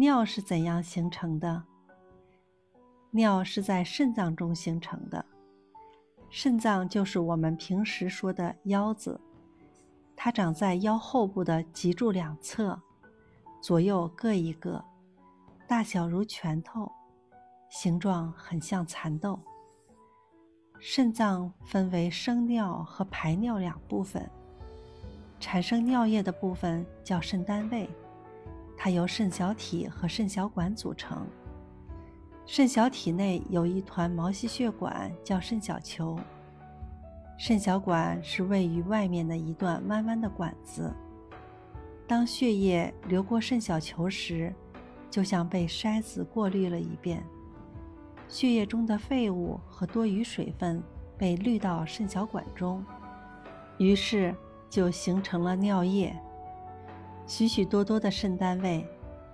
尿是怎样形成的？尿是在肾脏中形成的。肾脏就是我们平时说的腰子，它长在腰后部的脊柱两侧，左右各一个，大小如拳头，形状很像蚕豆。肾脏分为生尿和排尿两部分，产生尿液的部分叫肾单位，它由肾小体和肾小管组成。肾小体内有一团毛细血管，叫肾小球。肾小管是位于外面的一段弯弯的管子。当血液流过肾小球时，就像被筛子过滤了一遍，血液中的废物和多余水分被滤到肾小管中，于是就形成了尿液。许许多多的肾单位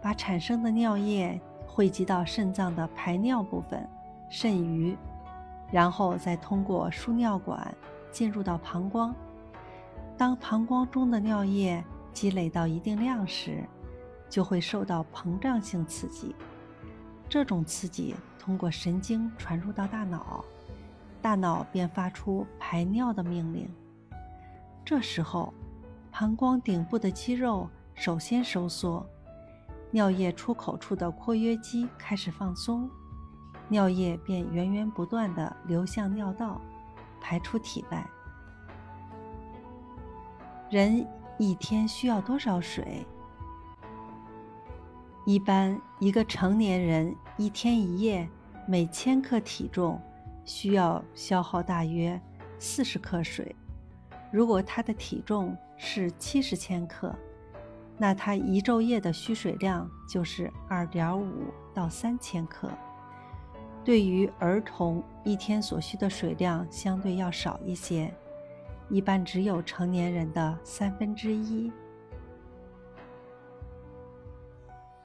把产生的尿液。汇集到肾脏的排尿部分肾盂，然后再通过输尿管进入到膀胱。当膀胱中的尿液积累到一定量时，就会受到膨胀性刺激。这种刺激通过神经传入到大脑，大脑便发出排尿的命令。这时候，膀胱顶部的肌肉首先收缩。尿液出口处的括约肌开始放松，尿液便源源不断地流向尿道，排出体外。人一天需要多少水？一般一个成年人一天一夜每千克体重需要消耗大约四十克水。如果他的体重是七十千克。那它一昼夜的需水量就是二点五到三千克。对于儿童，一天所需的水量相对要少一些，一般只有成年人的三分之一。